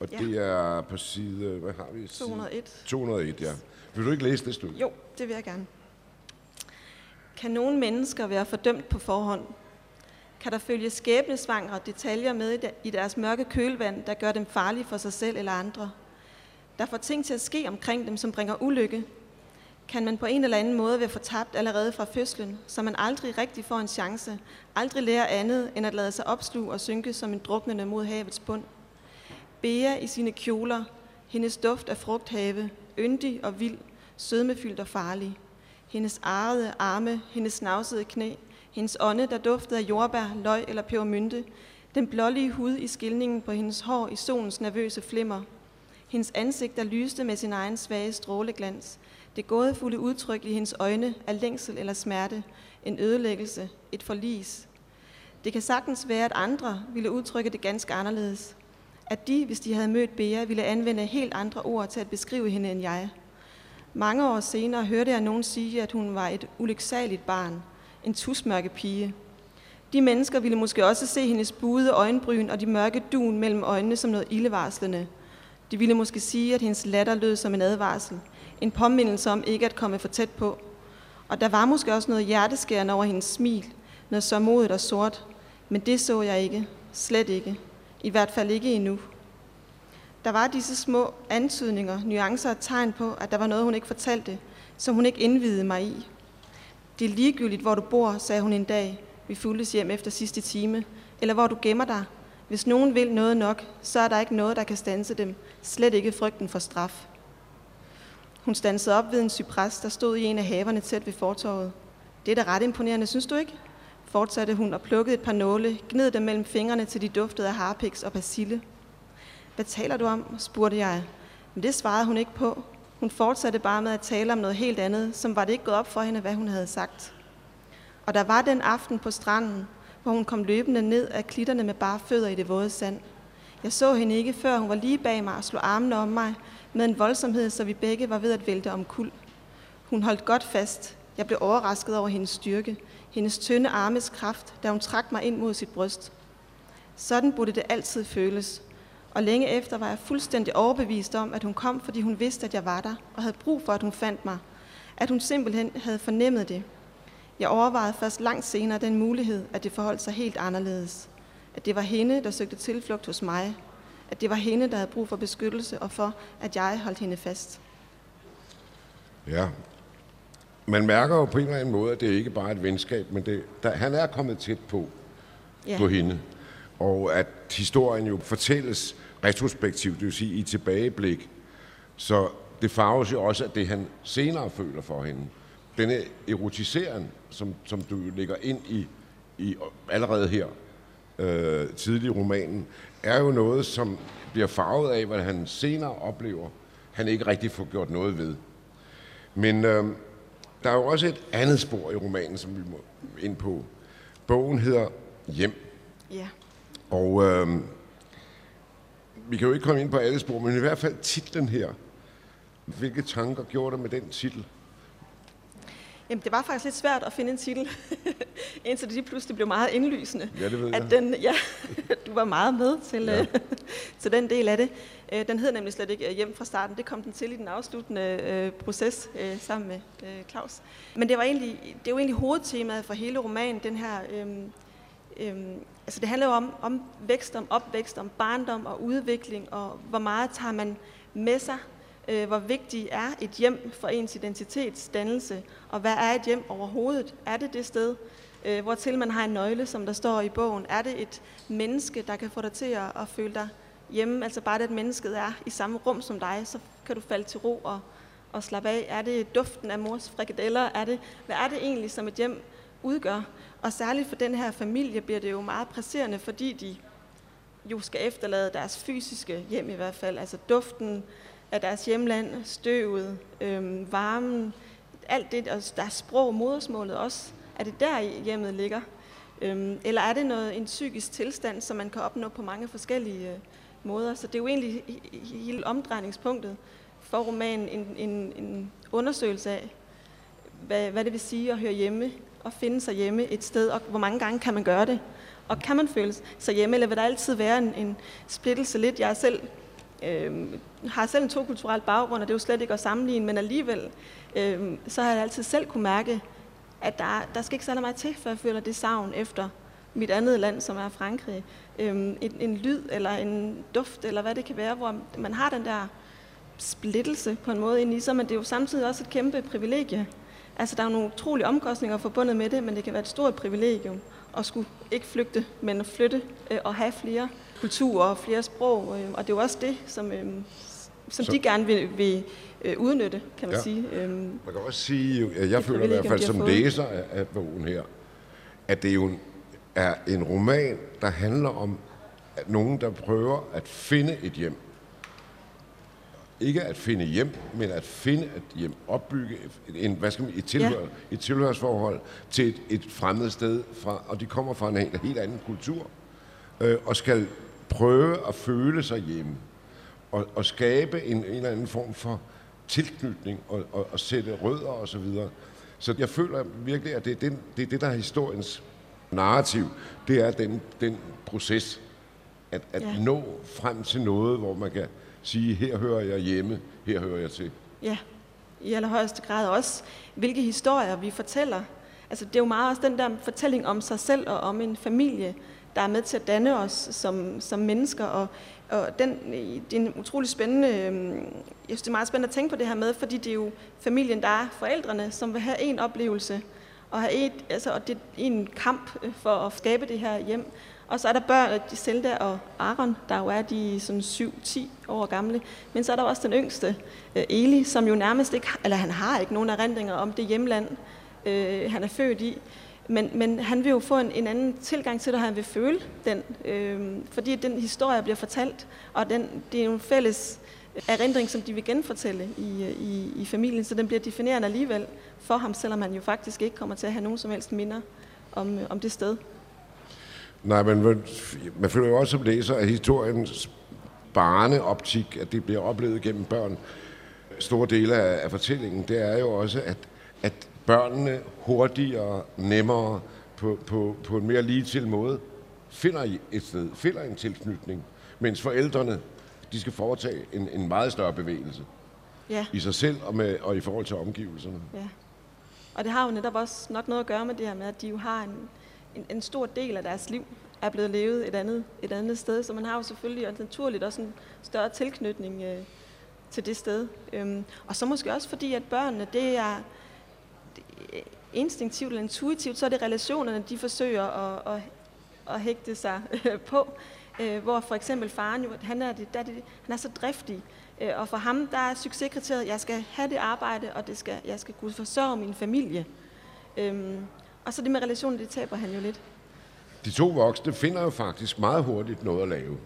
Og ja. det er på side, hvad har vi? 201. 201, ja. Vil du ikke læse det stykke? Jo, det vil jeg gerne. Kan nogle mennesker være fordømt på forhånd? Kan der følge skæbnesvangre detaljer med i deres mørke kølvand, der gør dem farlige for sig selv eller andre? der får ting til at ske omkring dem, som bringer ulykke, kan man på en eller anden måde være fortabt allerede fra fødslen, så man aldrig rigtig får en chance, aldrig lærer andet end at lade sig opsluge og synke som en druknende mod havets bund. Bea i sine kjoler, hendes duft af frugthave, yndig og vild, sødmefyldt og farlig. Hendes arede arme, hendes snavsede knæ, hendes ånde, der duftede af jordbær, løg eller pebermynte, den blålige hud i skilningen på hendes hår i solens nervøse flimmer – hendes ansigt, der lyste med sin egen svage stråleglans. Det gådefulde udtryk i hendes øjne er længsel eller smerte, en ødelæggelse, et forlis. Det kan sagtens være, at andre ville udtrykke det ganske anderledes. At de, hvis de havde mødt Bea, ville anvende helt andre ord til at beskrive hende end jeg. Mange år senere hørte jeg nogen sige, at hun var et ulyksaligt barn, en tusmørke pige. De mennesker ville måske også se hendes buede øjenbryn og de mørke dun mellem øjnene som noget ildevarslende – de ville måske sige, at hendes latter lød som en advarsel. En påmindelse om ikke at komme for tæt på. Og der var måske også noget hjerteskærende over hendes smil, noget så modigt og sort. Men det så jeg ikke. Slet ikke. I hvert fald ikke endnu. Der var disse små antydninger, nuancer og tegn på, at der var noget, hun ikke fortalte, som hun ikke indvidede mig i. Det er ligegyldigt, hvor du bor, sagde hun en dag. Vi fulgtes hjem efter sidste time. Eller hvor du gemmer dig, hvis nogen vil noget nok, så er der ikke noget, der kan stanse dem. Slet ikke frygten for straf. Hun stansede op ved en cypres, der stod i en af haverne tæt ved fortorvet. Det er da ret imponerende, synes du ikke? Fortsatte hun og plukkede et par nåle, gned dem mellem fingrene til de duftede af harpiks og persille. Hvad taler du om? spurgte jeg. Men det svarede hun ikke på. Hun fortsatte bare med at tale om noget helt andet, som var det ikke gået op for hende, hvad hun havde sagt. Og der var den aften på stranden, hvor hun kom løbende ned af klitterne med bare fødder i det våde sand. Jeg så hende ikke, før hun var lige bag mig og slog armene om mig med en voldsomhed, så vi begge var ved at vælte om kul. Hun holdt godt fast. Jeg blev overrasket over hendes styrke, hendes tynde armes kraft, da hun trak mig ind mod sit bryst. Sådan burde det altid føles. Og længe efter var jeg fuldstændig overbevist om, at hun kom, fordi hun vidste, at jeg var der, og havde brug for, at hun fandt mig. At hun simpelthen havde fornemmet det. Jeg overvejede først langt senere den mulighed, at det forholdt sig helt anderledes. At det var hende, der søgte tilflugt hos mig. At det var hende, der havde brug for beskyttelse, og for, at jeg holdt hende fast. Ja. Man mærker jo på en eller anden måde, at det ikke bare er et venskab, men det, der, han er kommet tæt på, ja. på hende. Og at historien jo fortælles retrospektivt, det vil sige i tilbageblik. Så det farves jo også af det, han senere føler for hende. Denne erotisering, som, som du lægger ind i, i allerede her, øh, tidlig i romanen, er jo noget, som bliver farvet af, hvad han senere oplever, han ikke rigtig får gjort noget ved. Men øh, der er jo også et andet spor i romanen, som vi må ind på. Bogen hedder Hjem. Ja. Og øh, vi kan jo ikke komme ind på alle spor, men i hvert fald titlen her. Hvilke tanker gjorde du med den titel? Jamen, det var faktisk lidt svært at finde en titel, indtil det lige pludselig blev meget indlysende. Ja, det ved jeg. At den, ja, du var meget med til, ja. uh, til den del af det. Uh, den hed nemlig slet ikke uh, Hjem fra starten. Det kom den til i den afsluttende proces sammen med uh, Claus. Men det var egentlig, det var egentlig hovedtemaet for hele romanen, den her... Um, um, altså det handler jo om, om vækst, om opvækst, om barndom og udvikling, og hvor meget tager man med sig øh, hvor vigtigt er et hjem for ens identitetsdannelse, og hvad er et hjem overhovedet? Er det det sted, øh, hvor til man har en nøgle, som der står i bogen? Er det et menneske, der kan få dig til at, at føle dig hjemme? Altså bare det, at mennesket er i samme rum som dig, så kan du falde til ro og, og slappe af. Er det duften af mors frikadeller? Er det, hvad er det egentlig, som et hjem udgør? Og særligt for den her familie bliver det jo meget presserende, fordi de jo skal efterlade deres fysiske hjem i hvert fald, altså duften, af deres hjemland, støvet, øh, varmen, alt det, og deres sprog, modersmålet også, er det der hjemmet ligger? Øh, eller er det noget, en psykisk tilstand, som man kan opnå på mange forskellige øh, måder? Så det er jo egentlig hele omdrejningspunktet for romanen, en, en, en undersøgelse af, hvad, hvad det vil sige at høre hjemme, og finde sig hjemme et sted, og hvor mange gange kan man gøre det? Og kan man føle sig hjemme, eller vil der altid være en, en splittelse lidt? Jeg er selv øh, har selv en to-kulturel baggrund, og det er jo slet ikke at sammenligne, men alligevel, øh, så har jeg altid selv kunne mærke, at der, der skal ikke særlig meget til, før jeg føler det savn efter mit andet land, som er Frankrig. Øh, en, en lyd eller en duft, eller hvad det kan være, hvor man har den der splittelse på en måde ind i sig, men det er jo samtidig også et kæmpe privilegie. Altså, der er jo nogle utrolige omkostninger forbundet med det, men det kan være et stort privilegium at skulle ikke flygte, men at flytte øh, og have flere kulturer og flere sprog. Øh, og det er jo også det, som, øh, som Så. de gerne vil, vil øh, udnytte, kan man ja. sige. Øh, man kan også sige, at jeg føler i hvert fald som læser af, af bogen her, at det jo er en roman, der handler om at nogen, der prøver at finde et hjem. Ikke at finde hjem, men at finde et hjem, opbygge en, hvad skal man, et, tilhør, ja. et tilhørsforhold til et, et fremmed sted, fra, og de kommer fra en helt, helt anden kultur, øh, og skal prøve at føle sig hjemme og, og skabe en, en eller anden form for tilknytning og, og, og sætte rødder og så videre. Så jeg føler virkelig, at det er, den, det er det, der er historiens narrativ. Det er den, den proces, at, at ja. nå frem til noget, hvor man kan sige, her hører jeg hjemme, her hører jeg til. Ja, i allerhøjeste grad også, hvilke historier vi fortæller. Altså, det er jo meget også den der fortælling om sig selv og om en familie, der er med til at danne os som, som mennesker. Og, og den, det er en utrolig spændende, øhm, jeg synes det er meget spændende at tænke på det her med, fordi det er jo familien, der er forældrene, som vil have en oplevelse, og, have et, altså, og det er en kamp øh, for at skabe det her hjem. Og så er der børn, de Zelda og Aaron, der jo er de sådan 7-10 år gamle. Men så er der også den yngste, øh, Eli, som jo nærmest ikke, eller han har ikke nogen erindringer om det hjemland, øh, han er født i. Men, men han vil jo få en, en anden tilgang til det, og han vil føle den, øh, fordi den historie bliver fortalt, og den, det er jo en fælles øh, erindring, som de vil genfortælle i, øh, i, i familien, så den bliver definerende alligevel for ham, selvom han jo faktisk ikke kommer til at have nogen som helst minder om, øh, om det sted. Nej, men man, man føler jo også som læser, at historiens barneoptik, at det bliver oplevet gennem børn, store dele af, af fortællingen, det er jo også, at, at børnene hurtigere, nemmere, på, på, på en mere lige til måde, finder et sted, finder en tilknytning. mens forældrene, de skal foretage en, en meget større bevægelse Ja, i sig selv og, med, og i forhold til omgivelserne. ja. Og det har jo netop også nok noget at gøre med det her med, at de jo har en, en, en stor del af deres liv er blevet levet et andet, et andet sted, så man har jo selvfølgelig også naturligt også en større tilknytning øh, til det sted. Øhm, og så måske også fordi, at børnene, det er instinktivt eller intuitivt, så er det relationerne, de forsøger at, at, at hægte sig øh, på. Øh, hvor for eksempel faren jo, han er, det, der er det, han er så driftig, øh, og for ham, der er succeskriteriet, at jeg skal have det arbejde, og det skal, jeg skal kunne forsørge min familie. Øhm, og så det med relationen, det taber han jo lidt. De to voksne finder jo faktisk meget hurtigt noget at lave.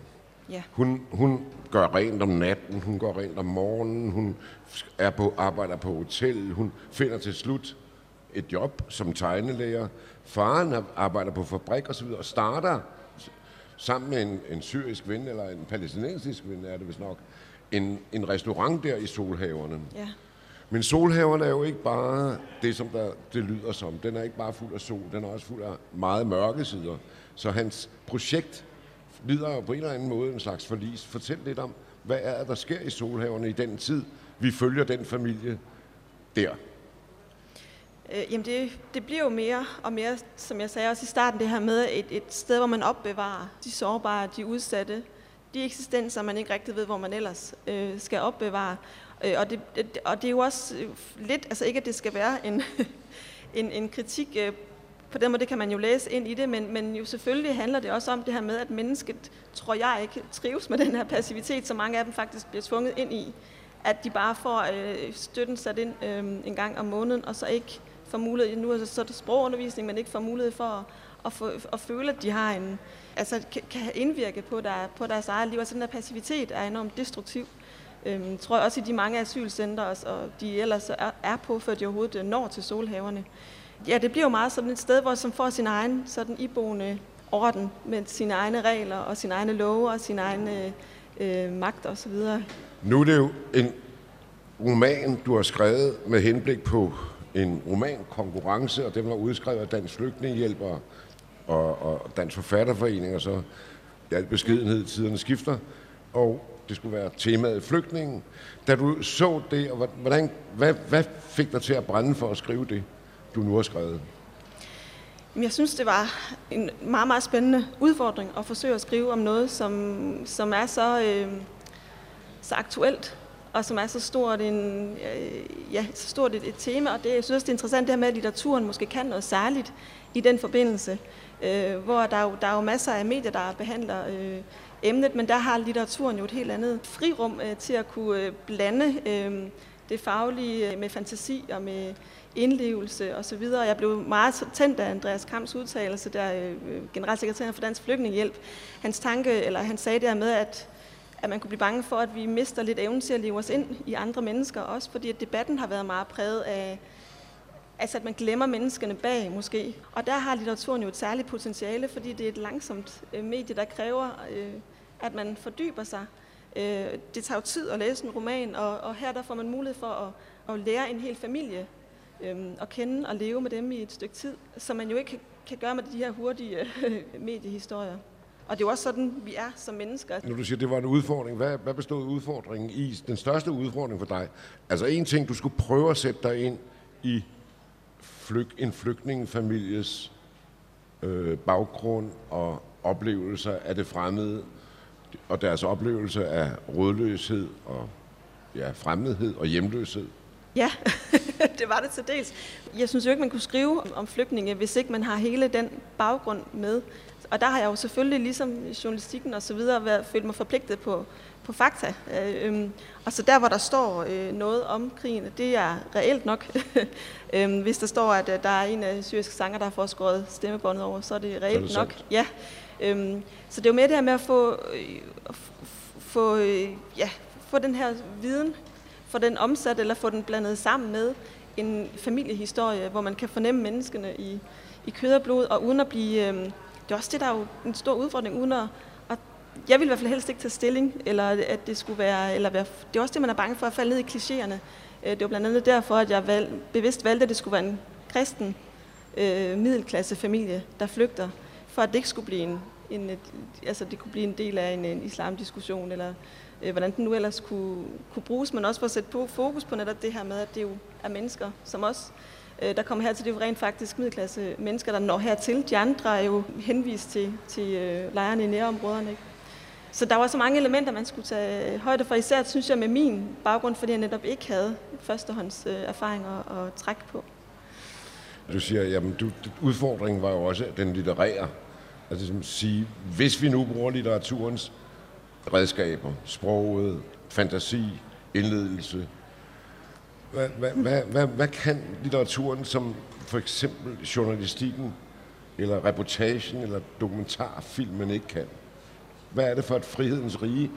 Ja. Hun, hun gør rent om natten, hun går rent om morgenen, hun er på, arbejder på hotel, hun finder til slut et job som tegnelærer. Faren arbejder på fabrik og så videre, og starter sammen med en, en syrisk ven, eller en palæstinensisk ven, er det vist nok, en, en restaurant der i Solhaverne. Ja. Men solhaverne er jo ikke bare det, som der, det lyder som. Den er ikke bare fuld af sol, den er også fuld af meget mørke sider. Så hans projekt lider jo på en eller anden måde en slags forlis. Fortæl lidt om, hvad er det, der sker i solhaverne i den tid, vi følger den familie der. Øh, jamen det, det bliver jo mere og mere, som jeg sagde også i starten, det her med et, et sted, hvor man opbevarer de sårbare, de udsatte, de eksistenser, man ikke rigtig ved, hvor man ellers øh, skal opbevare. Øh, og, det, og det er jo også øh, lidt, altså ikke at det skal være en, en, en kritik, øh, på den måde det kan man jo læse ind i det, men, men jo selvfølgelig handler det også om det her med, at mennesket, tror jeg ikke, trives med den her passivitet, som mange af dem faktisk bliver tvunget ind i. At de bare får øh, støtten sat ind øh, en gang om måneden, og så ikke får mulighed, nu er det så det sprogundervisning, men ikke får mulighed for at, at, få, at føle, at de har en, altså kan, indvirke på, der, på deres eget liv. Altså den der passivitet er enormt destruktiv. Øhm, tror jeg også i de mange asylcentre, og, og de ellers er, er på, før de overhovedet øh, når til solhaverne. Ja, det bliver jo meget sådan et sted, hvor som får sin egen sådan iboende orden med sine egne regler og sine egne love og sin egen øh, øh, magt osv. Nu er det jo en roman, du har skrevet med henblik på en romankonkurrence, og den var udskrevet af Dansk Flygtningehjælp og, og, og Dansk Forfatterforening, og så i al beskedenhed tiderne skifter, og det skulle være temaet flygtningen. Da du så det, og hvordan, hvad, hvad fik dig til at brænde for at skrive det, du nu har skrevet? Men jeg synes, det var en meget, meget spændende udfordring at forsøge at skrive om noget, som, som er så, øh, så aktuelt, og som er så stort, en, øh, ja, så stort et, et tema. Og det, jeg synes, det er interessant det her med, at litteraturen måske kan noget særligt i den forbindelse, øh, hvor der er, jo, der er jo masser af medier, der behandler øh, emnet, men der har litteraturen jo et helt andet frirum øh, til at kunne øh, blande øh, det faglige øh, med fantasi og med indlevelse og så videre. Jeg blev meget tændt af Andreas Kamps udtalelse, der øh, øh, generalsekretæren for Dansk Flygtningehjælp. Hans tanke, eller han sagde der med, at, at man kunne blive bange for, at vi mister lidt evnen til at leve os ind i andre mennesker, også fordi at debatten har været meget præget af, altså at man glemmer menneskene bag måske. Og der har litteraturen jo et særligt potentiale, fordi det er et langsomt øh, medie, der kræver, at man fordyber sig. Øh, det tager jo tid at læse en roman, og, og her der får man mulighed for at, at lære en hel familie øh, at kende og leve med dem i et stykke tid, som man jo ikke kan, kan gøre med de her hurtige øh, mediehistorier. Og det er jo også sådan, vi er som mennesker. Når du siger, det var en udfordring, hvad, hvad bestod udfordringen i? Den største udfordring for dig? Altså en ting, du skulle prøve at sætte dig ind i flyg, en flygtningefamilies øh, baggrund og oplevelser af det fremmede, og deres oplevelse af rådløshed og ja, fremmedhed og hjemløshed. Ja, det var det til dels. Jeg synes jo ikke, man kunne skrive om, flygtninge, hvis ikke man har hele den baggrund med. Og der har jeg jo selvfølgelig, ligesom journalistikken og så videre, været, følt mig forpligtet på, på fakta. Øh, øhm, og så der, hvor der står øh, noget om krigen, det er reelt nok. øhm, hvis der står, at øh, der er en af syriske sanger, der har fået skåret stemmebåndet over, så er det reelt det nok. sandt? Ja. Øhm, så det er jo mere det her med at få, øh, f- f- få, øh, ja, få den her viden, få den omsat eller få den blandet sammen med en familiehistorie, hvor man kan fornemme menneskene i, i kød og blod, og uden at blive... Øh, det er også det, der er jo en stor udfordring, uden at, at jeg vil i hvert fald helst ikke tage stilling, eller at det skulle være, eller være, det er også det, man er bange for at falde ned i klichéerne. Øh, Det var blandt andet derfor, at jeg valg, bevidst valgte, at det skulle være en kristen øh, middelklassefamilie, der flygter, for at det ikke skulle blive en, en, altså det kunne blive en del af en, en islamdiskussion, eller øh, hvordan den nu ellers kunne, kunne bruges, men også for at sætte på, fokus på netop det her med, at det jo er mennesker, som os, øh, der kommer hertil. Det er jo rent faktisk middelklasse mennesker, der når hertil. De andre er jo henvist til, til øh, lejrene i nærområderne. Ikke? Så der var så mange elementer, man skulle tage øh, højde for, især synes jeg med min baggrund, fordi jeg netop ikke havde førstehånds øh, erfaringer at trække på. Du siger, jamen du, udfordringen var jo også den litterære. Altså som sige, hvis vi nu bruger litteraturens redskaber, sproget, fantasi, indledelse, hvad, hvad, hvad, hvad, hvad kan litteraturen, som for eksempel journalistikken, eller reportagen, eller dokumentarfilmen ikke kan? Hvad er det for et frihedens rige,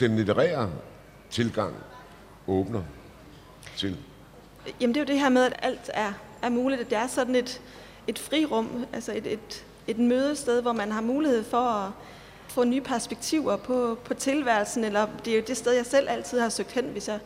den litterære tilgang åbner til? Jamen det er jo det her med, at alt er, er muligt. At det er sådan et, et frirum, altså et, et, et mødested, hvor man har mulighed for at få nye perspektiver på, på tilværelsen. Eller det er jo det sted, jeg selv altid har søgt hen, hvis jeg,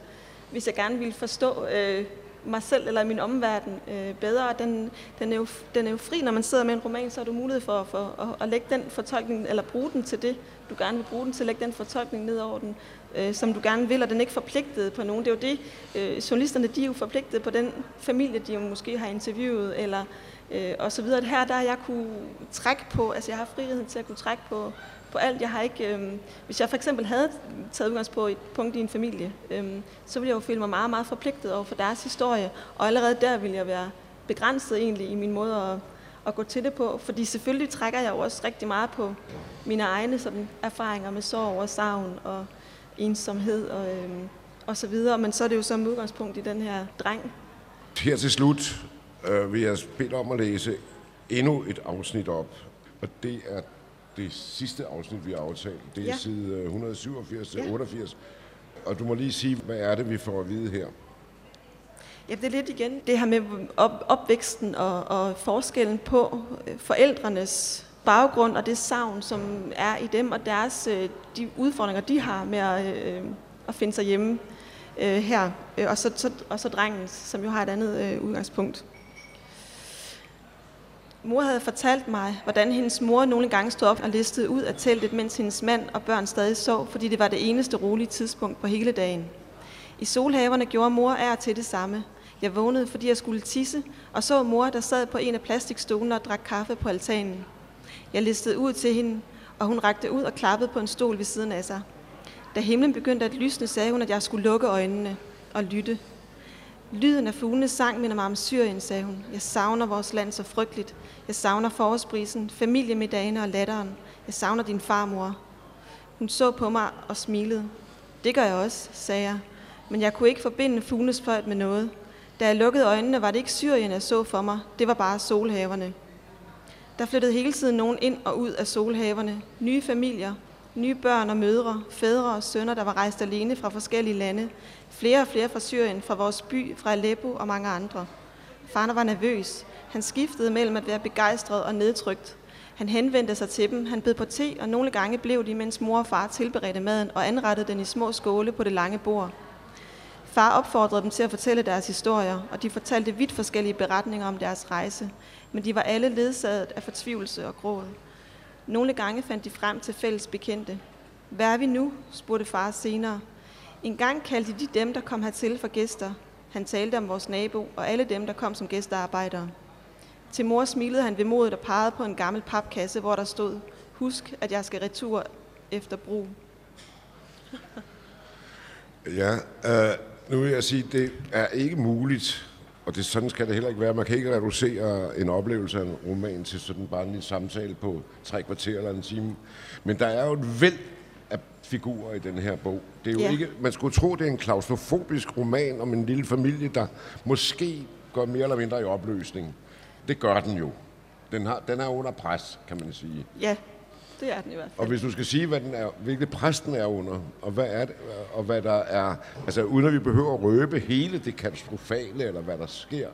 hvis jeg gerne vil forstå øh, mig selv eller min omverden øh, bedre. Den, den, er jo, den er jo fri, når man sidder med en roman, så har du mulighed for, for at, at lægge den fortolkning, eller bruge den til det, du gerne vil bruge den til, at lægge den fortolkning ned over den, øh, som du gerne vil, og den er ikke forpligtet på nogen. Det er jo det, øh, journalisterne de er jo forpligtet på den familie, de jo måske har interviewet, eller øh, og så videre. Her der har jeg kunne trække på, altså jeg har friheden til at kunne trække på, på alt. Jeg har ikke, øh, hvis jeg for eksempel havde taget udgangspunkt på et punkt i en familie, øh, så ville jeg jo føle mig meget, meget forpligtet over for deres historie, og allerede der ville jeg være begrænset egentlig i min måde at, at gå til det på, fordi selvfølgelig trækker jeg jo også rigtig meget på mine egne sådan, erfaringer med sorg og savn og ensomhed og, øh, og så videre, men så er det jo som udgangspunkt i den her dreng. Her til slut øh, vil jeg bede om at læse endnu et afsnit op, og det er det sidste afsnit, vi har aftalt. Det er ja. side 187 til ja. 88. Og du må lige sige, hvad er det, vi får at vide her? Ja, det er lidt igen det her med op, opvæksten og, og forskellen på øh, forældrenes baggrund og det savn, som er i dem, og deres øh, de udfordringer, de har med at, øh, at finde sig hjemme øh, her. Og så, så, og så drengen, som jo har et andet øh, udgangspunkt. Mor havde fortalt mig, hvordan hendes mor nogle gange stod op og listede ud af teltet, mens hendes mand og børn stadig sov, fordi det var det eneste rolige tidspunkt på hele dagen. I solhaverne gjorde mor er til det samme. Jeg vågnede, fordi jeg skulle tisse, og så mor, der sad på en af plastikstolene og drak kaffe på altanen. Jeg listede ud til hende, og hun rakte ud og klappede på en stol ved siden af sig. Da himlen begyndte at lysne, sagde hun, at jeg skulle lukke øjnene og lytte. Lyden af fuglenes sang minder mig om Syrien, sagde hun. Jeg savner vores land så frygteligt. Jeg savner forårsbrisen, familiemiddagene og latteren. Jeg savner din farmor. Hun så på mig og smilede. Det gør jeg også, sagde jeg. Men jeg kunne ikke forbinde fuglenes fløjt med noget. Da jeg lukkede øjnene, var det ikke Syrien, jeg så for mig. Det var bare solhaverne. Der flyttede hele tiden nogen ind og ud af solhaverne. Nye familier, nye børn og mødre, fædre og sønner, der var rejst alene fra forskellige lande. Flere og flere fra Syrien, fra vores by, fra Aleppo og mange andre. Far var nervøs. Han skiftede mellem at være begejstret og nedtrykt. Han henvendte sig til dem, han bed på te, og nogle gange blev de, mens mor og far tilberedte maden og anrettede den i små skåle på det lange bord. Far opfordrede dem til at fortælle deres historier, og de fortalte vidt forskellige beretninger om deres rejse, men de var alle ledsaget af fortvivlelse og gråd. Nogle gange fandt de frem til fælles bekendte. Hvad er vi nu? spurgte far senere. En gang kaldte de dem, der kom hertil for gæster. Han talte om vores nabo og alle dem, der kom som gæstearbejdere. Til mor smilede han ved modet og pegede på en gammel papkasse, hvor der stod, husk, at jeg skal retur efter brug. ja, øh, nu vil jeg sige, det er ikke muligt, og det, sådan skal det heller ikke være. Man kan ikke reducere en oplevelse af en roman til sådan bare en samtale på tre kvarter eller en time. Men der er jo et væld af figurer i den her bog. Det er jo ja. ikke, man skulle tro, det er en klaustrofobisk roman om en lille familie, der måske går mere eller mindre i opløsning. Det gør den jo. Den, har, den er under pres, kan man sige. Ja, det er den i hvert fald. Og hvis du skal sige, hvad den er, hvilket pres den er under, og hvad, er det, og hvad der er, altså uden at vi behøver at røbe hele det katastrofale, eller hvad der sker,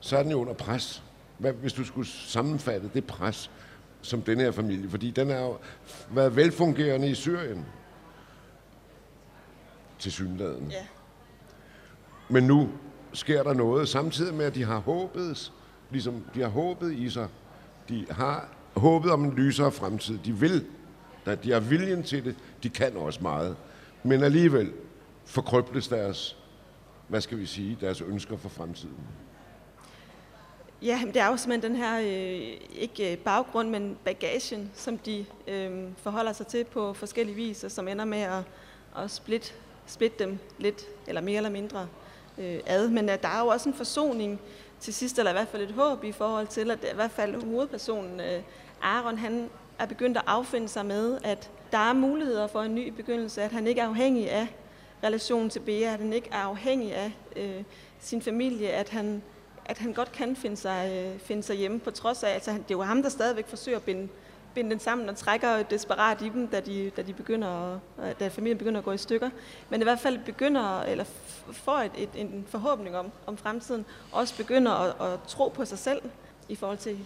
så er den jo under pres. Hvad, hvis du skulle sammenfatte det pres, som den her familie, fordi den er jo været velfungerende i Syrien, til synligheden. Ja. Men nu sker der noget, samtidig med, at de har håbet, ligesom de har håbet i sig. De har håbet om en lysere fremtid. De vil, at de har viljen til det, de kan også meget. Men alligevel forkrøbles deres, hvad skal vi sige, deres ønsker for fremtiden. Ja, det er jo simpelthen den her, øh, ikke øh, baggrund, men bagagen, som de øh, forholder sig til på forskellige vis, og som ender med at, at splitte, splitte dem lidt, eller mere eller mindre øh, ad. Men at der er jo også en forsoning til sidst, eller i hvert fald et håb i forhold til, at i hvert fald hovedpersonen øh, Aaron, han er begyndt at affinde sig med, at der er muligheder for en ny begyndelse, at han ikke er afhængig af relationen til Bea, at han ikke er afhængig af øh, sin familie, at han, at han godt kan finde sig, øh, finde sig hjemme, på trods af, altså det er jo ham, der stadigvæk forsøger at binde, binde den sammen og trækker desperat i dem, da, de, da, de begynder at, øh, da familien begynder at gå i stykker. Men i hvert fald begynder, eller får et, et, en forhåbning om, om fremtiden, også begynder at, at tro på sig selv i forhold til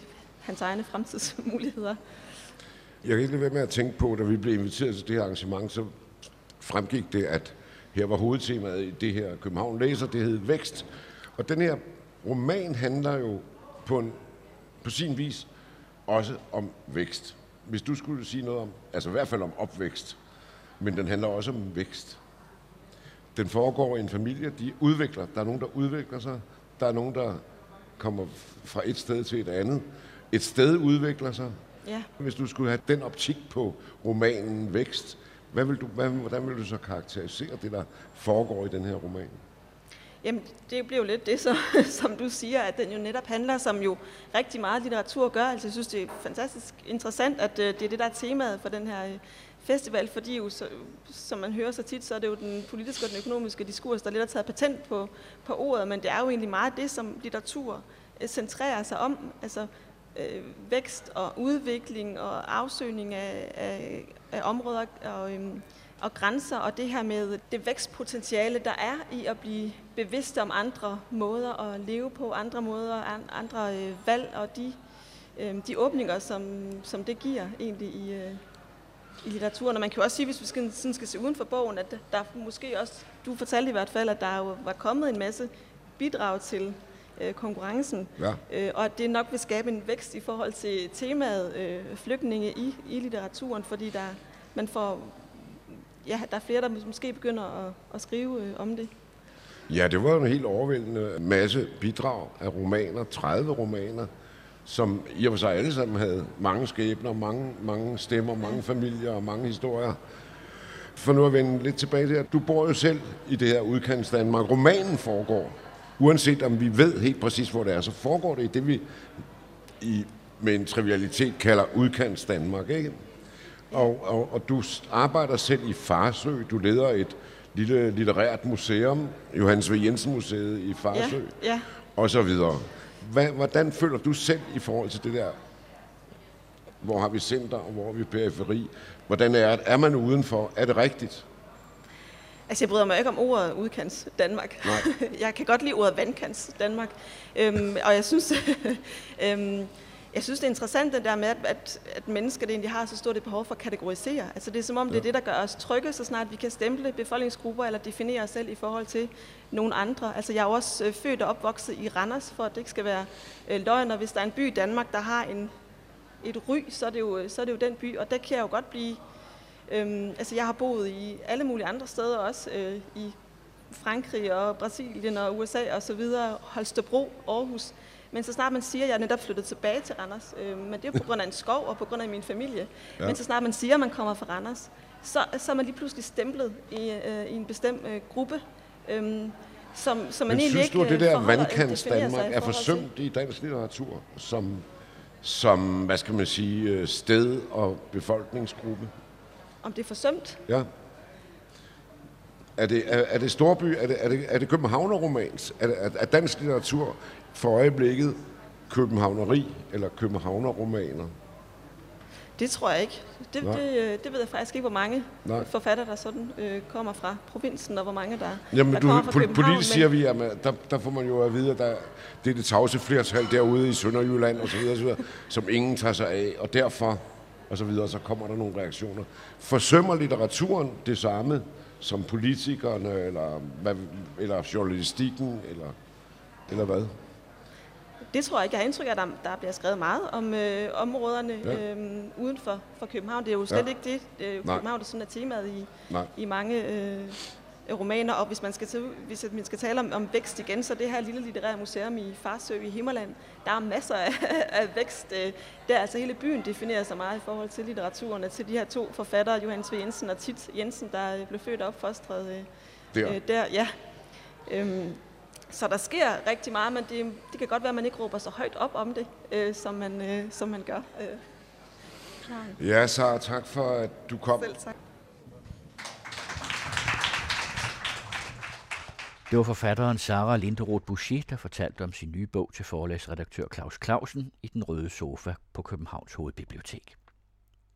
hans egne fremtidsmuligheder. Jeg kan ikke lade være med at tænke på, da vi blev inviteret til det her arrangement, så fremgik det, at her var hovedtemaet i det her København Læser, det hed Vækst. Og den her roman handler jo på, en, på sin vis også om vækst. Hvis du skulle sige noget om, altså i hvert fald om opvækst, men den handler også om vækst. Den foregår i en familie, de udvikler. Der er nogen, der udvikler sig. Der er nogen, der kommer fra et sted til et andet. Et sted udvikler sig. Ja. Hvis du skulle have den optik på romanen Vækst, hvad vil du, hvad, hvordan vil du så karakterisere det, der foregår i den her roman? Jamen, det bliver jo lidt det, så, som du siger, at den jo netop handler, som jo rigtig meget litteratur gør. Altså, jeg synes, det er fantastisk interessant, at øh, det er det, der er temaet for den her øh, festival, fordi jo, så, som man hører så tit, så er det jo den politiske og den økonomiske diskurs, der lidt har taget patent på, på ordet, men det er jo egentlig meget det, som litteratur øh, centrerer sig om. Altså, øh, vækst og udvikling og afsøgning af, af, af områder og, øhm, og grænser, og det her med det vækstpotentiale, der er i at blive bevidst om andre måder at leve på, andre måder, andre øh, valg, og de, øh, de åbninger, som, som det giver egentlig i, øh, i litteraturen. Og man kan jo også sige, hvis vi skal, sådan skal se uden for bogen, at der måske også, du fortalte i hvert fald, at der jo var kommet en masse bidrag til øh, konkurrencen, Ja. øh, og at det nok vil skabe en vækst i forhold til temaet øh, flygtninge i, i litteraturen, fordi der, man får, ja, der er flere, der måske begynder at, at skrive øh, om det. Ja, det var en helt overvældende masse bidrag af romaner, 30 romaner, som i og for sig alle sammen havde mange skæbner, mange, mange stemmer, mange familier og mange historier. For nu at vende lidt tilbage til Du bor jo selv i det her udkants Danmark. Romanen foregår, uanset om vi ved helt præcis, hvor det er, så foregår det i det, vi i, med en trivialitet kalder udkants Danmark. Ikke? Og, og, og du arbejder selv i Farsø. Du leder et lille litterært museum, Johannes V. Jensen Museet i Farsø, Ja, ja. og så videre. Hvad, hvordan føler du selv i forhold til det der? Hvor har vi center, og hvor har vi periferi? Hvordan er, er man udenfor? Er det rigtigt? Altså, jeg bryder mig ikke om ordet udkants Danmark. Nej. jeg kan godt lide ordet vandkants Danmark. Øhm, og jeg synes, øhm, jeg synes, det er interessant det der med, at, at, at mennesker det egentlig har så stort et behov for at kategorisere. Altså, det er som om, det er det, der gør os trygge, så snart vi kan stemple befolkningsgrupper eller definere os selv i forhold til nogle andre. Altså, jeg er jo også øh, født og opvokset i Randers, for at det ikke skal være øh, løgn. Og hvis der er en by i Danmark, der har en, et ry, så er, det jo, så er det jo den by. Og der kan jeg jo godt blive Øhm, altså jeg har boet i alle mulige andre steder også, øh, i Frankrig og Brasilien og USA og så videre, Holstebro, Aarhus. Men så snart man siger, at jeg er netop flyttet tilbage til Randers, øh, men det er på grund af en skov og på grund af min familie. Ja. Men så snart man siger, at man kommer fra Randers, så, så er man lige pludselig stemplet i, øh, i en bestemt øh, gruppe, øh, som, som man Men egentlig synes ikke du, at det øh, der forholder- vandkants Danmark er forhold til? forsømt i dansk litteratur som, som, hvad skal man sige, øh, sted og befolkningsgruppe? Om det er forsømt? Ja. Er det, er, er det storby, er det, er det, er det københavnerromans? Er, det, er, er dansk litteratur for øjeblikket københavneri eller københavnerromaner? Det tror jeg ikke. Det, Nej. det, øh, det ved jeg faktisk ikke, hvor mange Nej. forfattere, der sådan øh, kommer fra provinsen, og hvor mange der, Jamen, der du, kommer fra po- København. politisk siger vi, at der, der får man jo at vide, at der, det er det tavse flertal derude i Sønderjylland osv., osv., som ingen tager sig af, og derfor og så videre, så kommer der nogle reaktioner. Forsømmer litteraturen det samme som politikerne, eller, hvad, eller journalistikken, eller, eller hvad? Det tror jeg ikke. Jeg har indtryk af, at der, der bliver skrevet meget om øh, områderne ja. øh, uden for, for København. Det er jo slet ja. ikke det. Øh, København er sådan er temaet i, i mange øh, romaner. Og hvis man skal, til, hvis man skal tale om, om vækst igen, så det her lille litterære museum i Farsø i Himmerland, der er masser af, af vækst. Øh, der altså hele byen definerer sig meget i forhold til litteraturen, til de her to forfattere, Johannes V. Jensen og Tit Jensen, der blev født og opfostret øh, der. Øh, der. Ja. Øhm, så der sker rigtig meget, men det, det kan godt være, at man ikke råber så højt op om det, øh, som, man, øh, som man gør. Øh. Ja, så tak for, at du kom. Selv tak. Det var forfatteren Sara Linderoth Boucher, der fortalte om sin nye bog til forlagsredaktør Claus Clausen i Den Røde Sofa på Københavns Hovedbibliotek.